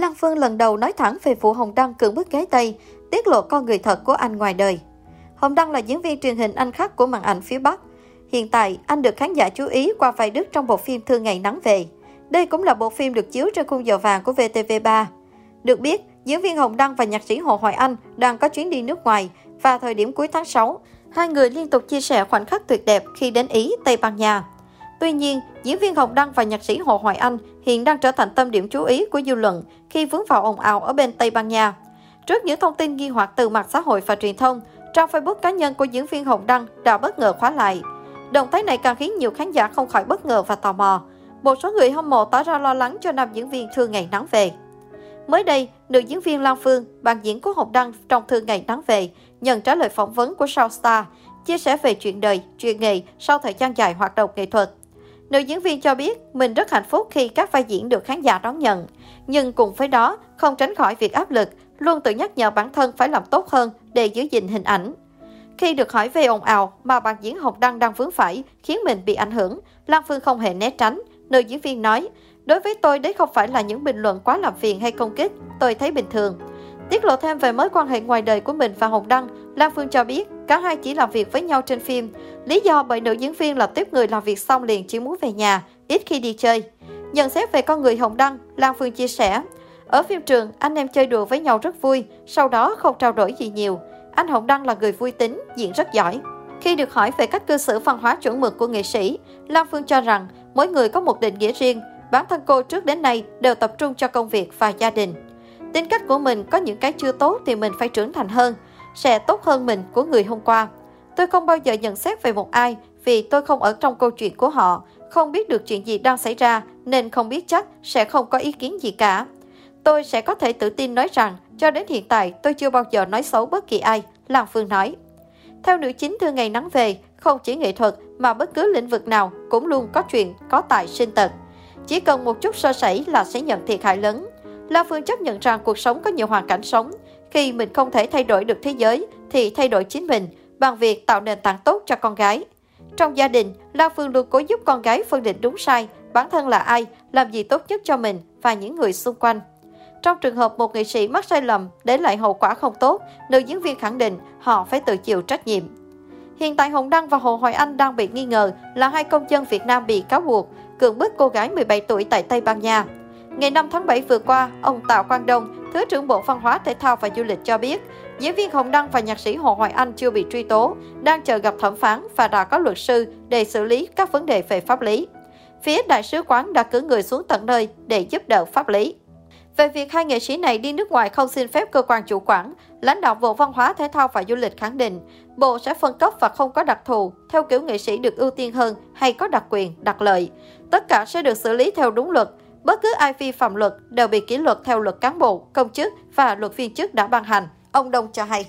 Lăng Phương lần đầu nói thẳng về vụ Hồng Đăng cưỡng bức gái Tây, tiết lộ con người thật của anh ngoài đời. Hồng Đăng là diễn viên truyền hình anh khắc của màn ảnh phía Bắc. Hiện tại, anh được khán giả chú ý qua vai Đức trong bộ phim Thương Ngày Nắng Về. Đây cũng là bộ phim được chiếu trên khung giờ vàng của VTV3. Được biết, diễn viên Hồng Đăng và nhạc sĩ Hồ Hoài Anh đang có chuyến đi nước ngoài và thời điểm cuối tháng 6, hai người liên tục chia sẻ khoảnh khắc tuyệt đẹp khi đến Ý, Tây Ban Nha. Tuy nhiên, diễn viên Hồng Đăng và nhạc sĩ Hồ Hoài Anh hiện đang trở thành tâm điểm chú ý của dư luận khi vướng vào ồn ào ở bên Tây Ban Nha. Trước những thông tin nghi hoặc từ mặt xã hội và truyền thông, trang Facebook cá nhân của diễn viên Hồng Đăng đã bất ngờ khóa lại. Động thái này càng khiến nhiều khán giả không khỏi bất ngờ và tò mò. Một số người hâm mộ tỏ ra lo lắng cho nam diễn viên Thương Ngày Nắng Về. Mới đây, nữ diễn viên Lan Phương, bạn diễn của Hồng Đăng trong Thương Ngày Nắng Về, nhận trả lời phỏng vấn của Sao Star, chia sẻ về chuyện đời, chuyện nghề sau thời gian dài hoạt động nghệ thuật. Nữ diễn viên cho biết mình rất hạnh phúc khi các vai diễn được khán giả đón nhận. Nhưng cùng với đó, không tránh khỏi việc áp lực, luôn tự nhắc nhở bản thân phải làm tốt hơn để giữ gìn hình ảnh. Khi được hỏi về ồn ào mà bạn diễn Hồng Đăng đang vướng phải khiến mình bị ảnh hưởng, Lan Phương không hề né tránh. Nữ diễn viên nói, đối với tôi đấy không phải là những bình luận quá làm phiền hay công kích, tôi thấy bình thường. Tiết lộ thêm về mối quan hệ ngoài đời của mình và Hồng Đăng, Lan Phương cho biết cả hai chỉ làm việc với nhau trên phim. Lý do bởi nữ diễn viên là tiếp người làm việc xong liền chỉ muốn về nhà, ít khi đi chơi. Nhận xét về con người Hồng Đăng, Lan Phương chia sẻ, ở phim trường, anh em chơi đùa với nhau rất vui, sau đó không trao đổi gì nhiều. Anh Hồng Đăng là người vui tính, diễn rất giỏi. Khi được hỏi về cách cư xử văn hóa chuẩn mực của nghệ sĩ, Lan Phương cho rằng mỗi người có một định nghĩa riêng. Bản thân cô trước đến nay đều tập trung cho công việc và gia đình. Tính cách của mình có những cái chưa tốt thì mình phải trưởng thành hơn, sẽ tốt hơn mình của người hôm qua. Tôi không bao giờ nhận xét về một ai vì tôi không ở trong câu chuyện của họ, không biết được chuyện gì đang xảy ra nên không biết chắc sẽ không có ý kiến gì cả. Tôi sẽ có thể tự tin nói rằng cho đến hiện tại tôi chưa bao giờ nói xấu bất kỳ ai, Lan Phương nói. Theo nữ chính Thương Ngày Nắng Về, không chỉ nghệ thuật mà bất cứ lĩnh vực nào cũng luôn có chuyện có tài sinh tật. Chỉ cần một chút sơ sẩy là sẽ nhận thiệt hại lớn. La Phương chấp nhận rằng cuộc sống có nhiều hoàn cảnh sống. Khi mình không thể thay đổi được thế giới, thì thay đổi chính mình bằng việc tạo nền tảng tốt cho con gái. Trong gia đình, La Phương luôn cố giúp con gái phân định đúng sai, bản thân là ai, làm gì tốt nhất cho mình và những người xung quanh. Trong trường hợp một nghệ sĩ mắc sai lầm để lại hậu quả không tốt, nữ diễn viên khẳng định họ phải tự chịu trách nhiệm. Hiện tại Hồng Đăng và Hồ Hoài Anh đang bị nghi ngờ là hai công dân Việt Nam bị cáo buộc cưỡng bức cô gái 17 tuổi tại Tây Ban Nha. Ngày 5 tháng 7 vừa qua, ông Tạ Quang Đông, Thứ trưởng Bộ Văn hóa, Thể thao và Du lịch cho biết, diễn viên Hồng Đăng và nhạc sĩ Hồ Hoài Anh chưa bị truy tố, đang chờ gặp thẩm phán và đã có luật sư để xử lý các vấn đề về pháp lý. Phía đại sứ quán đã cử người xuống tận nơi để giúp đỡ pháp lý. Về việc hai nghệ sĩ này đi nước ngoài không xin phép cơ quan chủ quản, lãnh đạo Bộ Văn hóa, Thể thao và Du lịch khẳng định, Bộ sẽ phân cấp và không có đặc thù, theo kiểu nghệ sĩ được ưu tiên hơn hay có đặc quyền, đặc lợi. Tất cả sẽ được xử lý theo đúng luật. Bất cứ ai vi phạm luật đều bị kỷ luật theo luật cán bộ, công chức và luật viên chức đã ban hành, ông Đông cho hay.